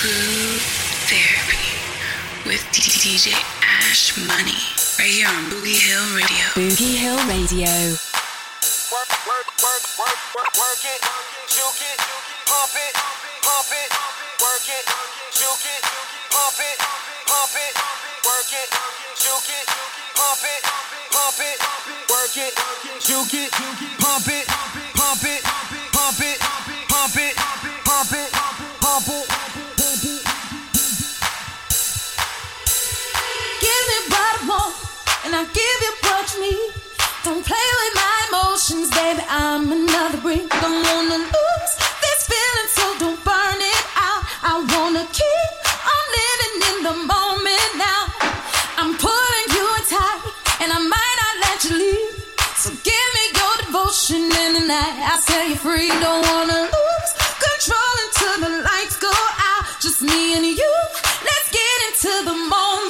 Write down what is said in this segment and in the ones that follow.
Groove Therapy with DJ AAsH Money right here on Boogie Hill Radio. Boogie Hill Radio. Work, work, work, work, work, work it, juke it, pump it, pump it, work it, juke it, pump it, pump it, work it, juke it, pump it, pump it, work it, juke it, pump it, pump it, pump it, pump it, pump it, pump it, pump it. what I want, and I give you what you need. Don't play with my emotions, baby. I'm another brick. I'm gonna lose this feeling, so don't burn it out. I wanna keep on living in the moment now. I'm pulling you tight, and I might not let you leave. So give me your devotion in the night. I set you free. Don't wanna lose control until the lights go out. Just me and you. Let's get into the moment.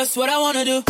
just what I wanna do.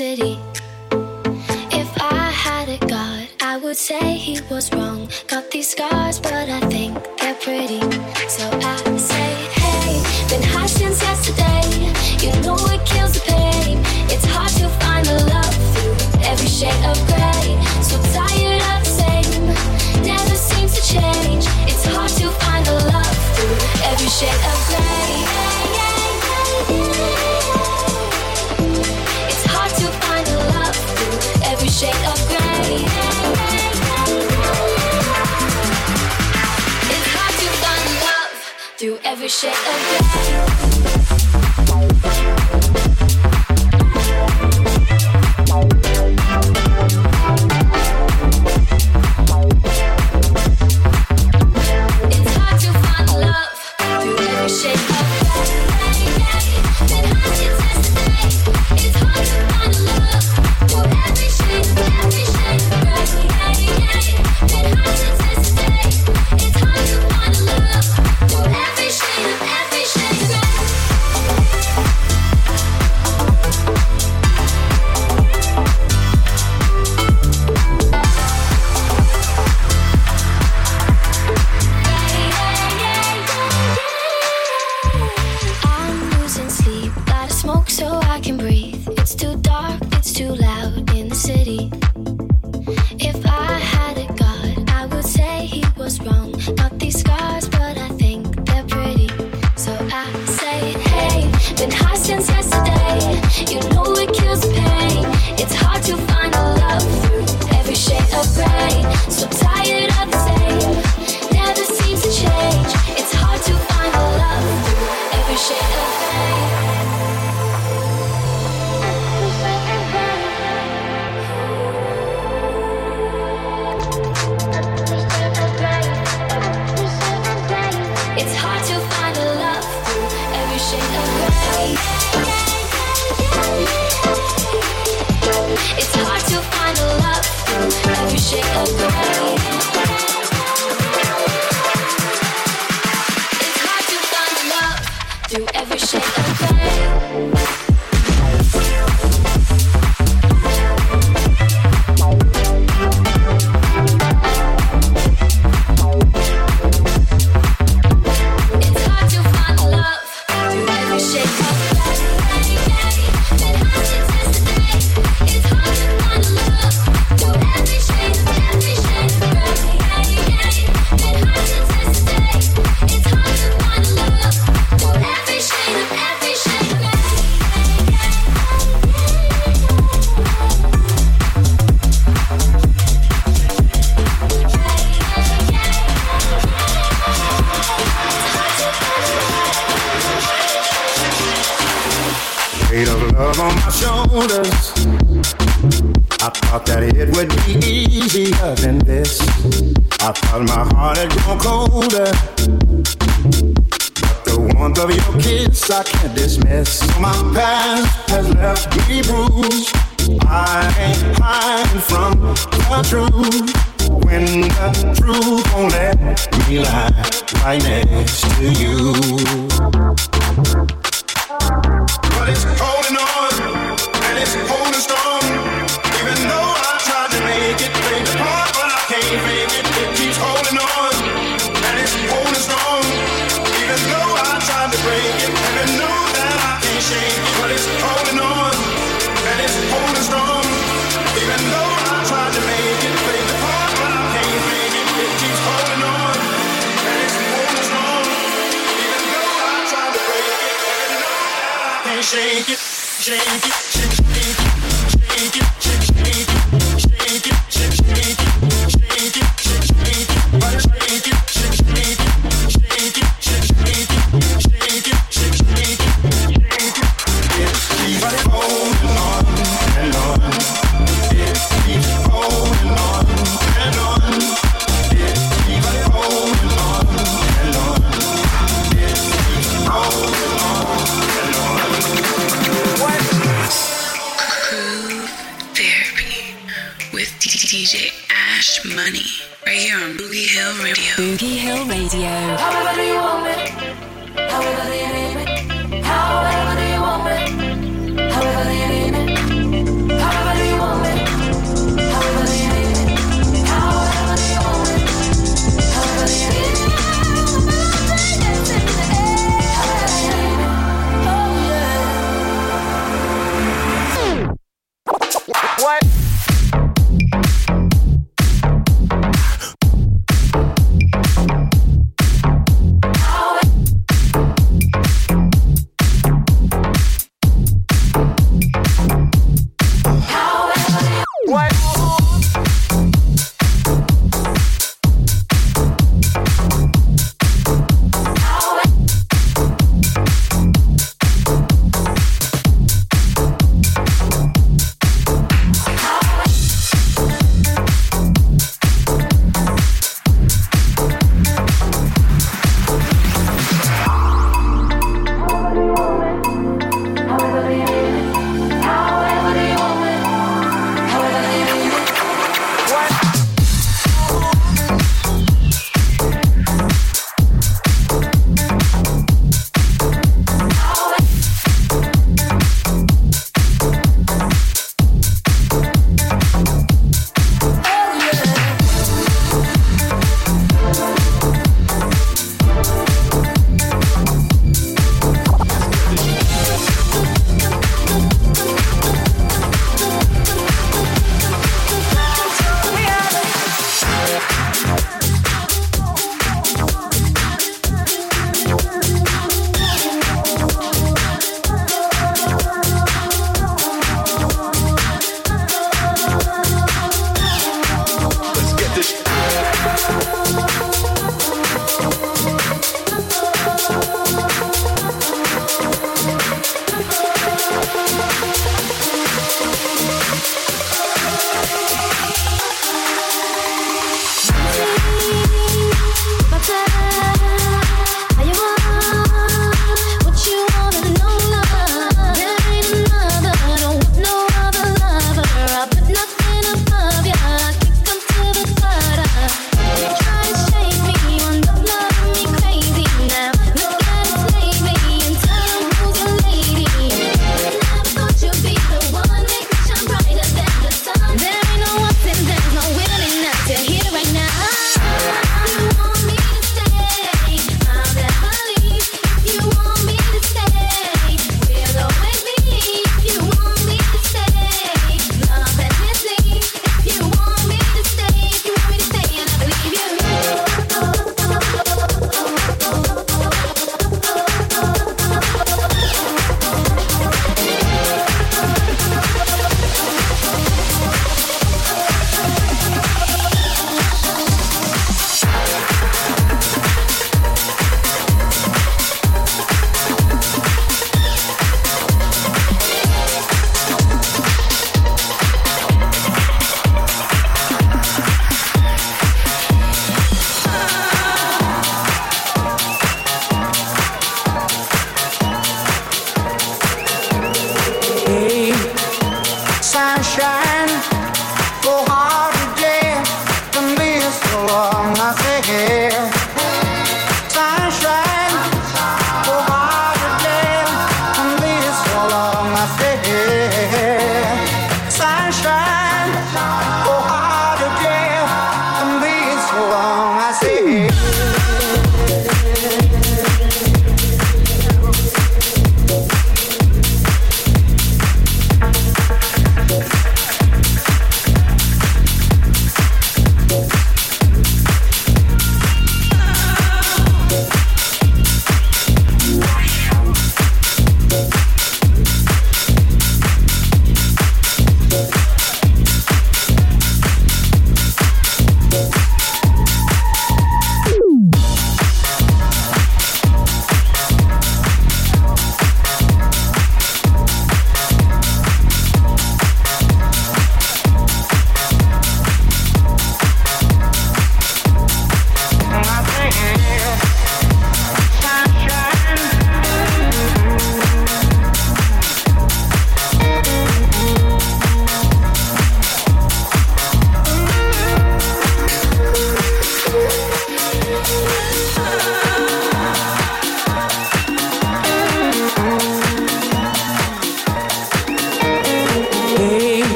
city.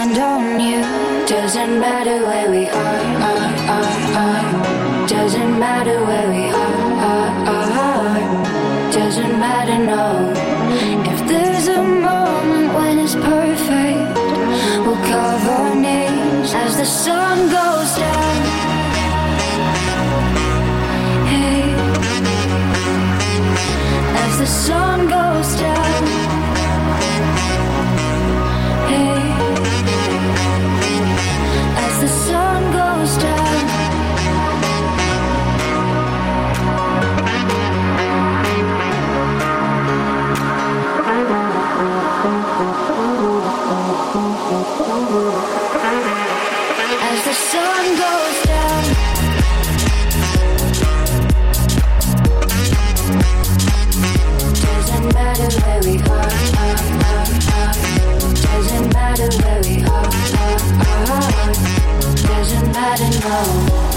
mind on you. Doesn't matter where we are, are, are, are. Doesn't matter where we are, are, are, are. Doesn't matter, no. If there's a moment when it's perfect, we'll carve our names as the sun goes down. Hey, as the sun goes down. Doesn't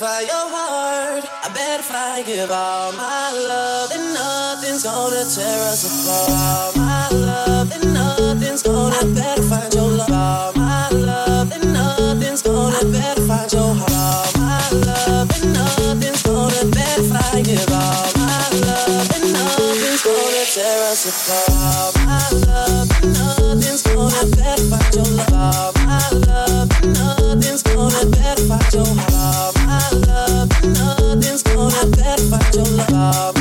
fire your heart. I bet if I give all my love, then nothing's gonna tear us apart. All my love, then nothing's gonna. I better find your love. All my love, then nothing's gonna. I better find your heart. All my love, then nothing's gonna. Better if I give all my love, then nothing's gonna tear us apart. All my love, then nothing's gonna. I better find your love. love.